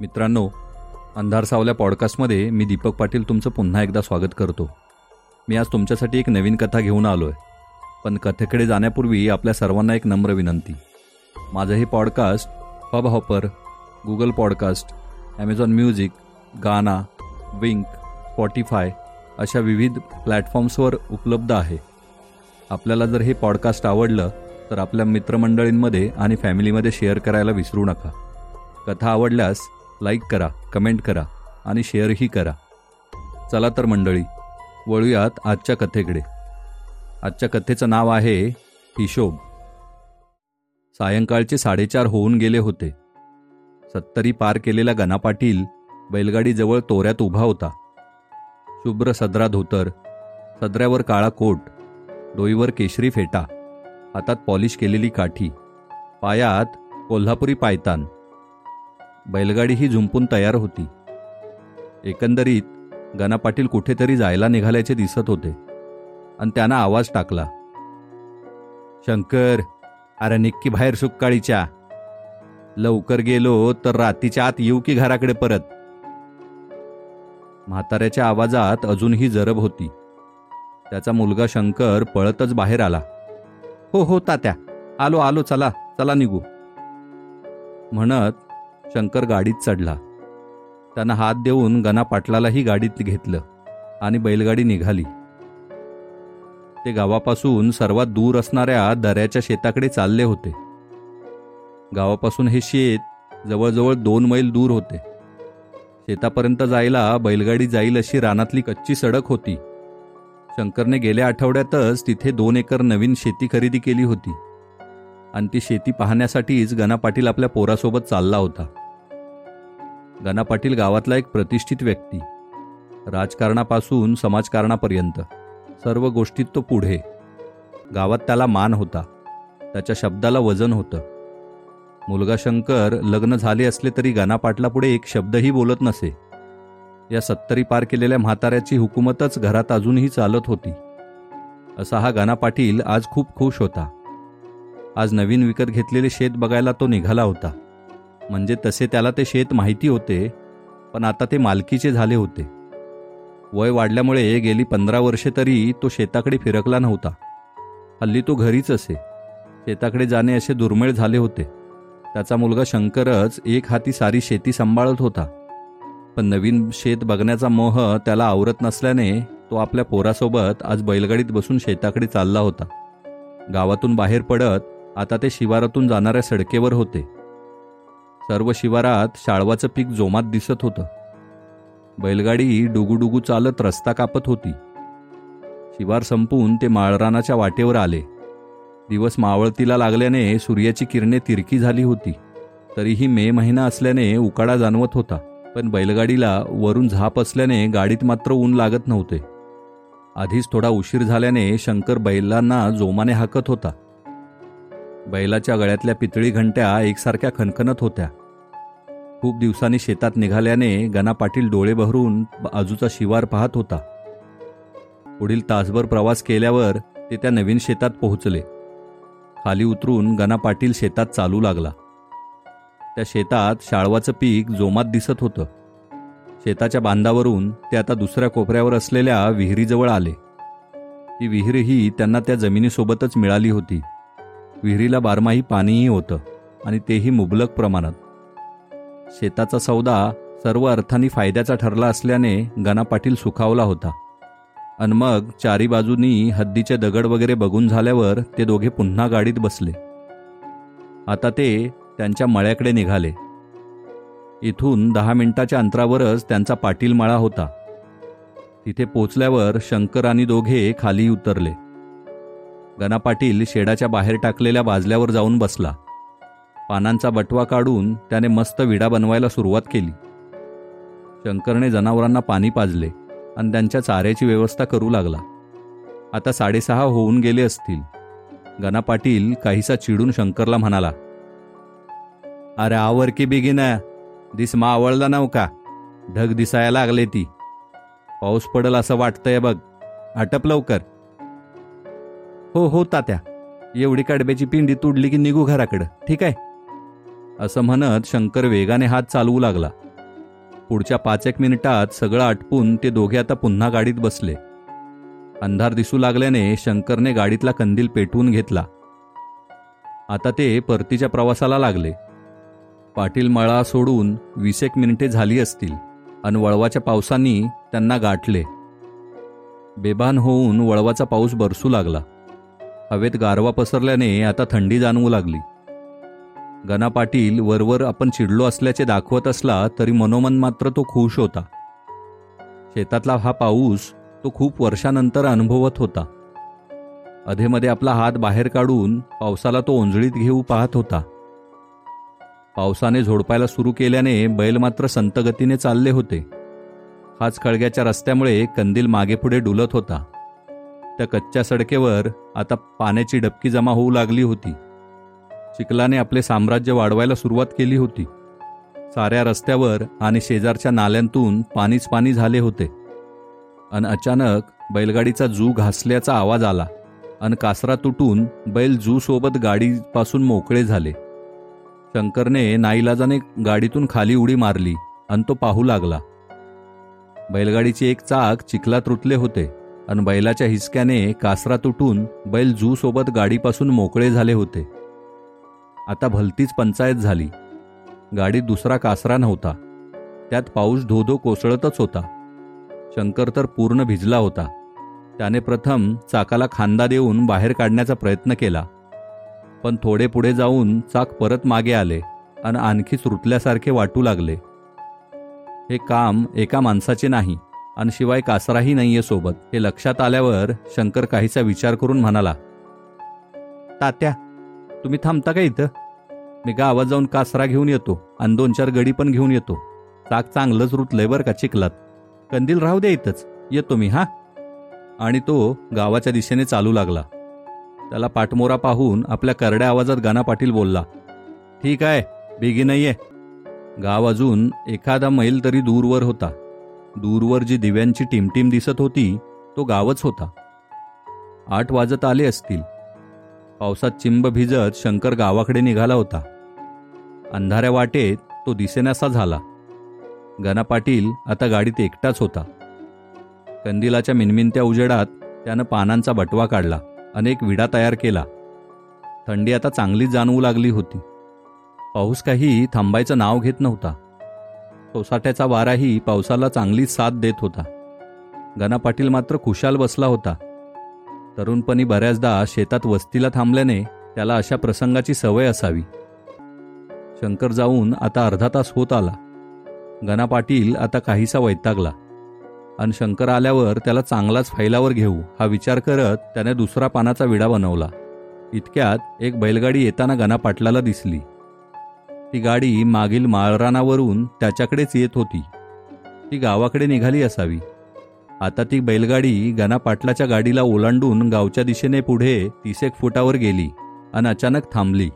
मित्रांनो अंधार सावल्या पॉडकास्टमध्ये मी दीपक पाटील तुमचं पुन्हा एकदा स्वागत करतो. मी आज तुमच्यासाठी एक नवीन कथा घेऊन आलो आहे पण कथेकडे जाण्यापूर्वी आपल्या सर्वांना एक नम्र विनंती. माझं हे podcast Hubhopper Google podcast Amazon music Gaana Wynk Spotify अशा विविध प्लॅटफॉर्म्सवर उपलब्ध आहे. आपल्याला जर हे पॉडकास्ट आवडलं तर आपल्या मित्रमंडळींमध्ये आणि फॅमिलीमध्ये शेअर करायला विसरू नका. कथा आवडल्यास लाईक करा कमेंट करा आणि शेअरही करा. चला तर मंडळी वळूयात आजच्या कथेकडे. आजच्या कथेचं नाव आहे हिशोब. सायंकाळचे साडेचार होऊन गेले होते. सत्तरी पार केलेला गणा पाटील बैलगाडीजवळ तोऱ्यात उभा होता. शुभ्र सदरा धोतर सदऱ्यावर काळा कोट डोईवर केशरी फेटा हातात पॉलिश केलेली काठी पायात कोल्हापुरी पायतान बैलगाडी ही झुंपून तयार होती. एकंदरीत गणा पाटील कुठेतरी जायला निघाल्याचे दिसत होते. आणि त्यानं आवाज टाकला. शंकर अरे निक्की बाहेर सुक्काळीच्या. लवकर गेलो तर रात्रीच्या आत येऊ की घराकडे परत? म्हाताऱ्याच्या आवाजात अजूनही जरब होती. त्याचा मुलगा शंकर पळतच बाहेर आला. हो हो तात्या. आलो आलो चला चला निघू. म्हणत शंकर गाडीत चढला. त्यानं हात देऊन गणा पाटलालाही गाडीत घेतलं आणि बैलगाडी निघाली. ते गावापासून सर्वात दूर असणाऱ्या दऱ्याच्या शेताकडे चालले होते. गावापासून हे शेत जवळजवळ दोन मैल दूर होते. शेतापर्यंत जायला बैलगाडी जाईल अशी रानातली कच्ची सडक होती. शंकरने गेल्या आठवड्यातच तिथे दोन एकर नवीन शेती खरेदी केली होती. आणि ती शेती पाहण्यासाठीच गणा पाटील आपल्या पोरासोबत चालला होता. गणा पाटील गावातला एक प्रतिष्ठित व्यक्ती. राजकारणापासून समाजकारणापर्यंत. सर्व गोष्टीत तो पुढे. गावात त्याला मान होता. त्याच्या शब्दाला वजन होतं. मुलगा शंकर लग्न झाले असले तरी गणा पाटलापुढे एक शब्दही बोलत नसे. या सत्तरी पार केलेल्या म्हाताऱ्याची हुकूमतच घरात अजूनही चालत होती. असा हा गणा पाटील आज खूप खुश होता. आज नवीन विकत घेतलेले शेत बघायला तो निघाला होता. म्हणजे तसे त्याला ते शेत माहिती होते पण आता ते मालकीचे झाले होते. वय वाढल्यामुळे गेली पंधरा वर्षे तरी तो शेताकडे फिरकला नव्हता. हल्ली तो घरीच असे. शेताकडे जाणे असे दुर्मिळ झाले होते. त्याचा मुलगा शंकरच एक हाती सारी शेती सांभाळत होता. पण नवीन शेत बघण्याचा मोह त्याला आवरत नसल्याने तो आपल्या पोरासोबत आज बैलगाडीत बसून शेताकडे चालला होता. गावातून बाहेर पडत आता ते शिवारातून जाणाऱ्या सडकेवर होते. सर्व शिवारात शाळवाचं पीक जोमात दिसत होतं. बैलगाडी डुगुडुगू चालत रस्ता कापत होती. शिवार संपून ते माळरानाच्या वाटेवर आले. दिवस मावळतीला लागल्याने सूर्याची किरणे तिरकी झाली होती. तरीही मे महिना असल्याने उकाडा जाणवत होता. पण बैलगाडीला वरून झाप असल्याने गाडीत मात्र ऊन लागत नव्हते. आधीच थोडा उशीर झाल्याने शंकर बैलांना जोमाने हाकत होता. बैलाच्या गळ्यातल्या पितळी घंट्या एकसारख्या खणखणत होत्या. खूप दिवसांनी शेतात निघाल्याने गणा पाटील डोळे बहरून आजूचा शिवार पाहत होता. पुढील तासभर प्रवास केल्यावर ते त्या नवीन शेतात पोहोचले. खाली उतरून गणा पाटील शेतात चालू लागला. त्या शेतात शाळवाचं पीक जोमात दिसत होतं. शेताच्या बांधावरून ते आता दुसऱ्या कोपऱ्यावर असलेल्या विहिरीजवळ आले. ती विहीरही त्यांना त्या जमिनीसोबतच मिळाली होती. विहिरीला बारमाही पाणीही होतं आणि तेही मुबलक प्रमाणात. शेताचा सौदा सर्व अर्थाने फायद्याचा ठरला असल्याने गणा पाटील सुखावला होता. आणि मग चारी बाजूनी हद्दीचे दगड वगैरे बघून झाल्यावर ते दोघे पुन्हा गाडीत बसले. आता ते त्यांच्या मळ्याकडे निघाले. इथून दहा मिनिटाच्या अंतरावरच त्यांचा पाटील मळा होता. तिथे पोचल्यावर शंकर आणि दोघे खाली उतरले. गणा पाटील शेडाच्या बाहेर टाकलेल्या बाजल्यावर जाऊन बसला. पानांचा बटवा काढून त्याने मस्त विडा बनवायला सुरुवात केली. शंकरने जनावरांना पाणी पाजले आणि त्यांच्या चाऱ्याची व्यवस्था करू लागला. आता साडेसहा होऊन गेले असतील. गणा पाटील काहीसा चिडून शंकरला म्हणाला अरे आवर की बिगिन दिस मावळला नव का? ढग दिसायला लागले ती. पाऊस पडल असं वाटतंय बघ. आटप लवकर. हो हो तात्या. एवढी कडब्याची पिंडी तुडली की निघू घराकडं. ठीक आहे? असं म्हणत शंकर वेगाने हात चालवू लागला. पुढच्या पाच एक मिनिटात सगळं आटपून ते दोघे आता पुन्हा गाडीत बसले. अंधार दिसू लागल्याने शंकरने गाडीतला कंदील पेटवून घेतला. आता ते परतीच्या प्रवासाला लागले. पाटील मळा सोडून वीस एक मिनिटे झाली असतील आणि वळवाच्या पावसांनी त्यांना गाठले. बेभान होऊन वळवाचा पाऊस बरसू लागला. हवेत गारवा पसरल्याने आता थंडी जाणवू लागली. गना पाटील वरवर आपण चिडलो असल्याचे दाखवत असला तरी मनोमन मात्र तो खुश होता. शेतातला हा पाऊस तो खूप वर्षानंतर अनुभवत होता. अधेमध्ये आपला हात बाहेर काढून पावसाला तो ओंजळीत घेऊ पाहत होता. पावसाने झोडपायला सुरू केल्याने बैल मात्र संतगतीने चालले होते. हाच खळग्याच्या रस्त्यामुळे कंदील मागेपुढे डुलत होता. त्या कच्च्या सडकेवर आता पाण्याची डबकी जमा होऊ लागली होती. चिखलाने आपले साम्राज्य वाढवायला सुरुवात केली होती. साऱ्या रस्त्यावर आणि शेजारच्या नाल्यांतून पाणीच पाणी झाले होते. अन अचानक बैलगाडीचा जू घासल्याचा आवाज आला. अन कासरा तुटून बैल जूसोबत गाडीपासून मोकळे झाले. शंकरने नाईलाजाने गाडीतून खाली उडी मारली आणि तो पाहू लागला. बैलगाडीची एक चाक चिखलात रुतले होते. आणि बैलाच्या हिसक्याने कासरा तुटून बैल जूसोबत गाडीपासून मोकळे झाले होते. आता भलतीच पंचायत झाली. गाडीत दुसरा कासरा नव्हता. त्यात पाऊस धोधो कोसळतच होता. शंकर तर पूर्ण भिजला होता. त्याने प्रथम चाकाला खांदा देऊन बाहेर काढण्याचा प्रयत्न केला. पण थोडे पुढे जाऊन चाक परत मागे आले आणि आणखीच रुतल्यासारखे वाटू लागले. हे काम एका माणसाचे नाही. आणि शिवाय कासराही नाहीये सोबत. हे लक्षात आल्यावर शंकर काहीचा विचार करून म्हणाला तात्या तुम्ही थांबता का इथं? मी गावात जाऊन कासरा घेऊन येतो आणि दोन चार गडी पण घेऊन येतो. चाक चांगलंच रुतलंय बरं का चिखलात. कंदील राहू द्या इथंच. येतो मी हा? आणि तो गावाच्या दिशेने चालू लागला. त्याला पाठमोरा पाहून आपल्या करड्या आवाजात गाना पाटील बोलला ठीक आहे बेगी नाहीये. गाव अजून एखादा मैल तरी दूरवर होता. दूरवर जी दिव्यांची टिमटिम दिसत होती तो गावच होता. आठ वाजत आले असतील. पावसात चिंब भिजत शंकर गावाकडे निघाला होता. अंधाऱ्या वाटेत तो दिसेनासा झाला. गणा पाटील आता गाडीत एकटाच होता. कंदिलाच्या मिनमिनत्या उजेडात त्यानं पानांचा बटवा काढला अनेक विडा तयार केला. थंडी आता चांगलीच जाणवू लागली होती. पाऊस काही थांबायचं नाव घेत नव्हता. सोसाट्याचा वाराही पावसाला चांगली साथ देत होता. गणा पाटील मात्र खुशाल बसला होता. तरुणपणी बऱ्याचदा शेतात वस्तीला थांबल्याने त्याला अशा प्रसंगाची सवय असावी. शंकर जाऊन आता अर्धा तास होत आला. गणा पाटील आता काहीसा वैतागला. आणि शंकर आल्यावर त्याला चांगलाच फैलावर घेऊ हा विचार करत त्याने दुसरा पानाचा विडा बनवला. इतक्यात एक बैलगाडी येताना गणा पाटलाला दिसली. ती गाडी मागील माळरानावरून त्याच्याकडेच येत होती. ती गावाकडे निघाली असावी. आता ती बैलगाडी गणापाटलाच्या गाडीला ओलांडून गावच्या दिशेने पुढे तीसेक फुटावर गेली आणि अचानक थांबली.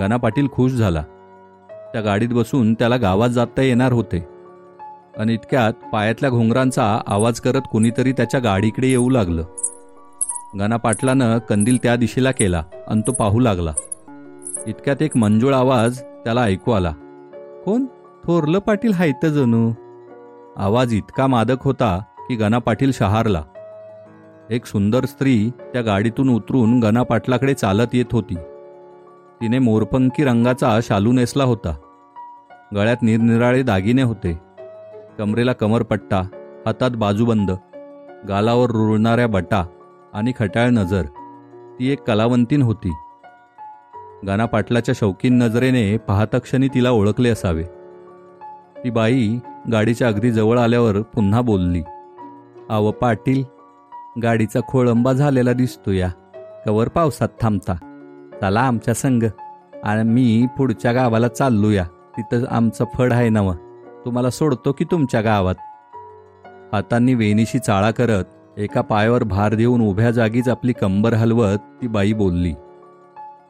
गणापाटील खुश झाला. त्या गाडीत बसून त्याला गावात जाता येणार होते. आणि इतक्यात पायातल्या घोंगरांचा आवाज करत कुणीतरी त्याच्या गाडीकडे येऊ लागलं. गणापाटलानं कंदील त्या दिशेला केला आणि तो पाहू लागला. इतक्यात एक मंजूळ आवाज त्याला ऐकू आला. कोण? थोरलं पाटील हायत जणू. आवाज इतका मादक होता की गणा पाटील शहारला. एक सुंदर स्त्री त्या गाडीतून उतरून गणा पाटलाकडे चालत येत होती. तिने मोरपंखी रंगाचा शालू नेसला होता. गळ्यात निरनिराळे दागिने होते. कमरेला कमरपट्टा हातात बाजूबंद गालावर रुळणाऱ्या बटा आणि खटाळ नजर. ती एक कलावंतीन होती. गाना पाटलाच्या शौकीन नजरेने पाहताक्षणी तिला ओळखले असावे. ती बाई गाडीच्या अगदी जवळ आल्यावर पुन्हा बोलली आव पाटील गाडीचा खोळंबा झालेला दिसतो या कवर पावसात थांबता. चला आमच्या संग. आणि मी पुढच्या गावाला चाललूया. तिथं आमचं फड आहे नवं. तुम्हाला सोडतो की तुमच्या गावात? हातांनी वेणीशी चाळा करत एका पायावर भार देऊन उभ्या जागीच आपली कंबर हलवत ती बाई बोलली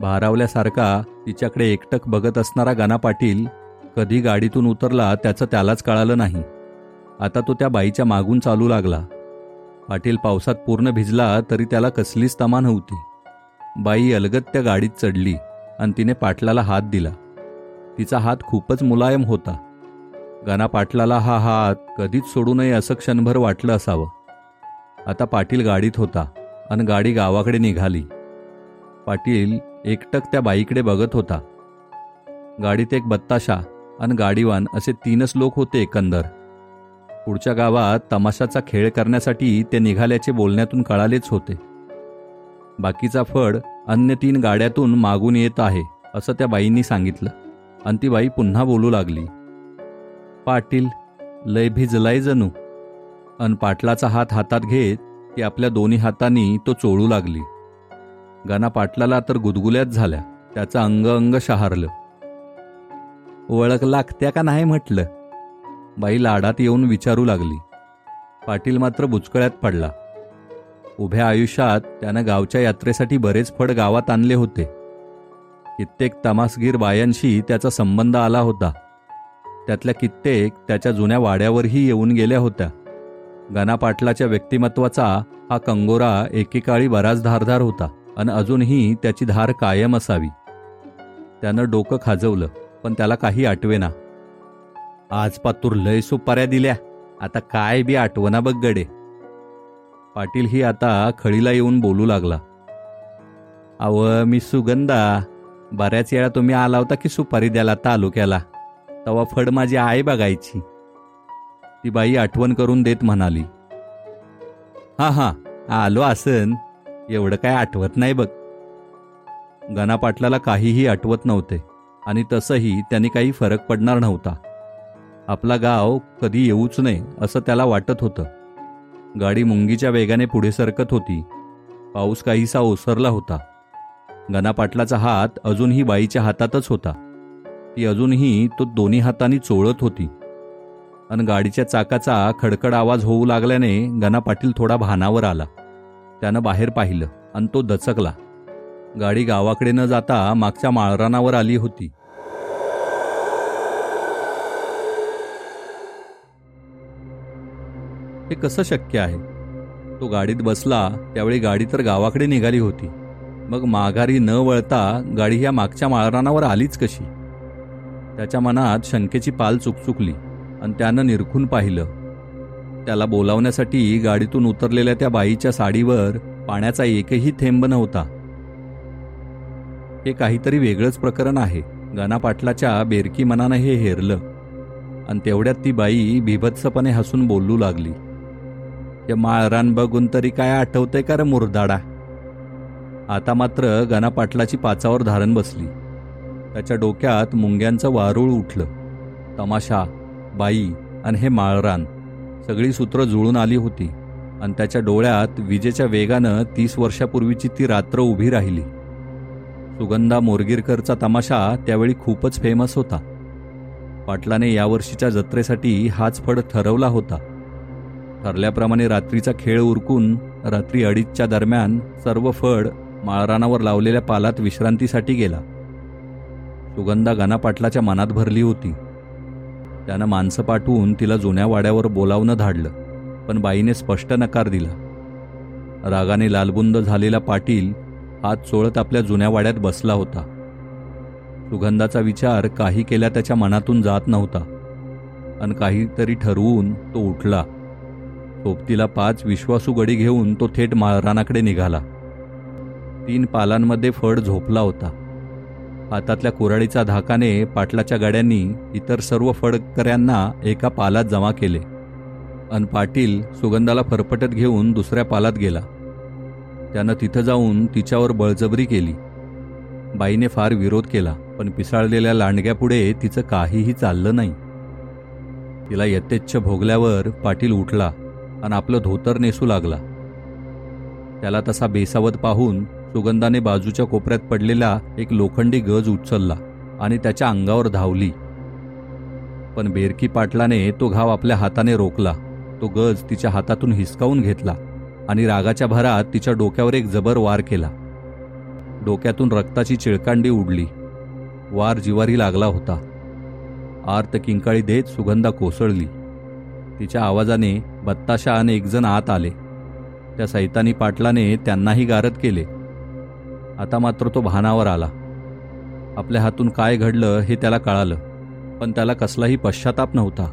भारावल्यासारखा तिच्याकडे एकटक बघत असणारा गाना पाटील कधी गाडीतून उतरला त्याचं त्यालाच कळालं नाही. आता तो त्या बाईच्या मागून चालू लागला. पाटील पावसात पूर्ण भिजला तरी त्याला कसलीच तमा नव्हती बाई अलगत त्या गाडीत चढली आणि तिने पाटलाला हात दिला. तिचा हात खूपच मुलायम होता. गाना पाटलाला हा हात कधीच सोडू नये असं क्षणभर वाटलं असावं. आता पाटील गाडीत होता आणि गाडी गावाकडे निघाली. पाटील एकटक त्या बाईकडे बघत होता. गाडीत एक बत्ताशा आणि गाडीवान असे तीनच लोक होते एकंदर. पुढच्या गावात तमाशाचा खेळ करण्यासाठी ते निघाल्याचे बोलण्यातून कळालेच होते. बाकीचा फड अन्य तीन गाड्यातून मागून येत आहे असं त्या बाईंनी सांगितलं. आणि ती बाई पुन्हा बोलू लागली. पाटील लय भिजलाय जणू. अन पाटलाचा हात हातात घेत ती आपल्या दोन्ही हातांनी तो चोळू लागली. गाना पाटलाला तर गुदगुल्यात झाल्या. त्याचं अंग अंग शहारलं. ओळख लागत्या का नाही म्हटलं? बाई लाडात येऊन विचारू लागली. पाटील मात्र बुचकळ्यात पडला. उभ्या आयुष्यात त्यानं गावच्या यात्रेसाठी बरेच फड गावात आणले होते. कित्येक तमासगीर बायांशी त्याचा संबंध आला होता. त्यातल्या कित्येक त्याच्या जुन्या वाड्यावरही येऊन गेल्या होत्या. गाना पाटलाच्या व्यक्तिमत्वाचा हा कंगोरा एकेकाळी बराच धारधार होता. आणि अजूनही त्याची धार कायम असावी. त्यानं डोकं खाजवलं पण त्याला काही आठवेना. आज पातूर लय सुपाऱ्या दिल्या आता काय बी आठवना बघ गडे. पाटील ही आता खळीला येऊन बोलू लागला. अव मी सुगंधा बऱ्याच वेळा तुम्ही आला होता की सुपारी द्याला तालुक्याला? तवा फड माझी आई बघायची. ती बाई आठवण करून देत म्हणाली. हा हा आलो आसन. एवढं काय आठवत नाही बघ. गणा पाटलाला काहीही आठवत नव्हते आणि तसंही त्यांनी काही फरक पडणार नव्हता. आपला गाव कधी येऊच नये असं त्याला वाटत होतं. गाडी मुंगीच्या वेगाने पुढे सरकत होती. पाऊस काहीसा ओसरला होता. गणा पाटलाचा हात अजूनही बाईच्या हातातच होता. ती अजूनही तो दोन्ही हातांनी चोळत होती. आणि गाडीच्या चाकाचा खडखड आवाज होऊ लागल्याने गणा पाटील थोडा भानावर आला. त्यानं बाहेर पाहिलं आणि तो दचकला. गाडी गावाकडे न जाता मागच्या माळरानावर आली होती. हे कसं शक्य आहे? तो गाडीत बसला त्यावेळी गाडी तर गावाकडे निघाली होती. मग माघारी न वळता गाडी ह्या मागच्या माळरानावर आलीच कशी? त्याच्या मनात शंकेची पाल चुकचुकली आणि त्यानं निरखून पाहिलं त्याला बोलावण्यासाठी गाडीतून उतरलेल्या त्या बाईच्या साडीवर पाण्याचा एकही थेंब नव्हता. हे काहीतरी वेगळंच प्रकरण आहे. गाना पाटलाच्या बेरकी मनानं हे हेरलं. आणि तेवढ्यात ती बाई बिभत्सपणे हसून बोलू लागली. या माळरान बघून तरी काय आठवतंय का रे मुरदाडा? आता मात्र गाना पाटलाची पाचावर धारण बसली. त्याच्या डोक्यात मुंग्यांचं वारूळ उठलं. तमाशा बाई आणि हे माळरान. सगळी सूत्र जुळून आली होती आणि त्याच्या डोळ्यात विजेच्या वेगानं तीस वर्षापूर्वीची ती रात्र उभी राहिली. सुगंधा मोरगिरकरचा तमाशा त्यावेळी खूपच फेमस होता. पाटलाने यावर्षीच्या जत्रेसाठी हाच फड ठरवला होता. ठरल्याप्रमाणे रात्रीचा खेळ उरकून रात्री अडीचच्या दरम्यान सर्व फड माळरानावर लावलेल्या पालात विश्रांतीसाठी गेला. सुगंधा गाना पाटलाच्या मनात भरली होती. त्यानं माणसं पाठवून तिला जुन्या वाड्यावर बोलावणं धाडलं पण बाईने स्पष्ट नकार दिला. रागाने लालबुंद झालेला पाटील हात चोळत आपल्या जुन्या वाड्यात बसला होता. सुगंधाचा विचार काही केल्या त्याच्या मनातून जात नव्हता आणि काहीतरी ठरवून तो उठला. सोबतीला पाच विश्वासू गडी घेऊन तो थेट माळरानाकडे निघाला. तीन पालांमध्ये फड झोपला होता. हातातल्या कुऱ्हाडीचा धाकाने पाटलाच्या गाड्यांनी इतर सर्व फडकऱ्यांना एका पालात जमा केले. अन पाटील सुगंधाला फरफटत घेऊन दुसऱ्या पालात गेला. त्यानं तिथं जाऊन तिच्यावर बळजबरी केली. बाईने फार विरोध केला पण पिसाळलेल्या लांडग्यापुढे तिचं काहीही चाललं नाही. तिला यथेच्छ भोगल्यावर पाटील उठला आणि आपलं धोतर नेसू लागला. त्याला तसा बेसावत पाहून सुगंधाने बाजूच्या कोपऱ्यात पडलेला एक लोखंडी गज उचलला आणि त्याच्या अंगावर धावली. पण बेरकी पाटलाने तो घाव आपल्या हाताने रोखला. तो गज तिच्या हातातून हिसकावून घेतला आणि रागाच्या भरात तिच्या डोक्यावर एक जबर वार केला. डोक्यातून रक्ताची चिळकांडी उडली. वार जिवारी लागला होता. आर्त किंकाळी देत सुगंधा कोसळली. तिच्या आवाजाने बत्ताशा आणि एकजण आत आले. त्या सैतानी पाटलाने त्यांनाही गारद केले. आता मात्र तो भानावर आला. आपल्या हातून काय घडलं हे त्याला कळालं पण त्याला कसलाही पश्चाताप नव्हता.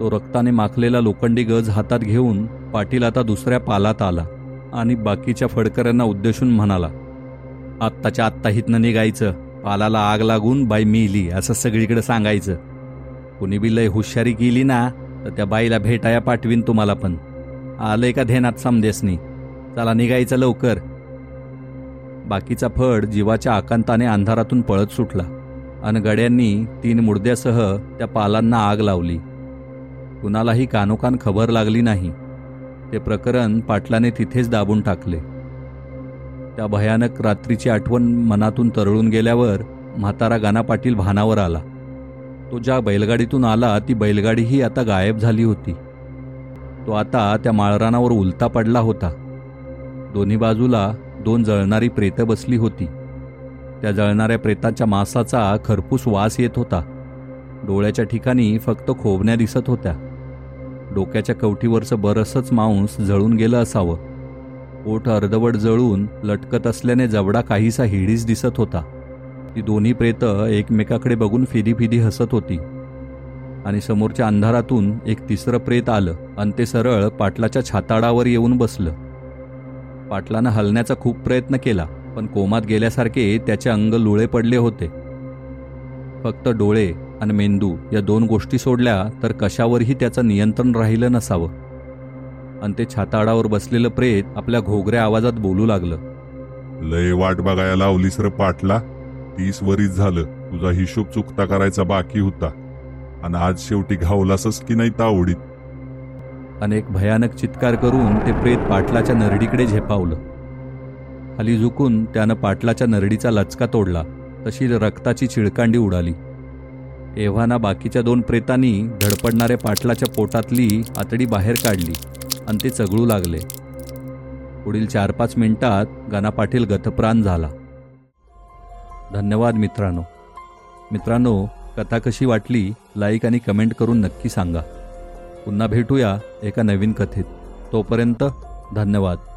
तो रक्ताने माखलेला लोखंडी गज हातात घेऊन पाटील आता दुसऱ्या पालात आला आणि बाकीच्या फडकऱ्यांना उद्देशून म्हणाला आत्ताच्या आत्ता हितनं निघायचं. पालाला आग लागून बाई मिली असं सगळीकडे सांगायचं. कुणी बी लय हुशारी केली ना तर त्या बाईला भेटाया पाठवीन तुम्हाला पण. आलंय का धेनात समदेसनी. चला निघायचं लवकर. बाकीचा फड जीवाच्या आकांताने अंधारातून पळत सुटला. अन गड्यांनी तीन मुडद्यासह त्या पालांना आग लावली. कुणालाही कानोकान खबर लागली नाही. ते प्रकरण पाटलाने तिथेच दाबून टाकले. त्या भयानक रात्रीची आठवण मनातून तरळून गेल्यावर म्हातारा गाना पाटील भानावर आला. तो ज्या बैलगाडीतून आला ती बैलगाडीही आता गायब झाली होती. तो आता त्या माळरानावर उलता पडला होता. दोन्ही बाजूला दोन जळणारी प्रेतं बसली होती. त्या जळणाऱ्या प्रेताच्या मांसाचा खरपूस वास येत होता. डोळ्याच्या ठिकाणी फक्त खोबण्या दिसत होत्या. डोक्याच्या कवटीवरचं बरसच मांस जळून गेलं असावं. ओठ अर्धवट जळून लटकत असल्याने जबडा काहीसा हिडीच दिसत होता. ती दोन्ही प्रेतं एकमेकाकडे बघून फिदी फिदी हसत होती. आणि समोरच्या अंधारातून एक तिसरं प्रेत आलं आणि ते सरळ पाटलाच्या छाताडावर येऊन बसलं. पाटलानं हलण्याचा खूप प्रयत्न केला पण कोमात गेल्यासारखे त्याचे अंग लुळे पडले होते. फक्त डोळे आणि मेंदू या दोन गोष्टी सोडल्या तर कशावरही त्याचं नियंत्रण राहिलं नसावं. आणि ते छाताडावर बसलेलं प्रेत आपल्या घोगऱ्या आवाजात बोलू लागलं. लय वाट बघायला लावलीस र पाटला. तीस वरीच झालं तुझा हिशोब चुकता करायचा बाकी होता. आणि आज शेवटी घावलासच की नाही तावडीत? अनेक भयानक चित्कार करून ते प्रेत पाटलाच्या नरडीकडे झेपावलं. खाली झुकून त्यानं पाटलाच्या नरडीचा लचका तोडला. तशी रक्ताची चिळकांडी उडाली. एव्हाना बाकीच्या दोन प्रेतांनी धडपडणाऱ्या पाटलाच्या पोटातली आतडी बाहेर काढली आणि ते चगळू लागले. पुढील चार पाच मिनिटात गाना पाटील गतप्राण झाला. धन्यवाद मित्रांनो. मित्रांनो कथा कशी वाटली लाईक आणि कमेंट करून नक्की सांगा. पुन्हा भेटूया एका नवीन कथेत. तोपर्यंत धन्यवाद.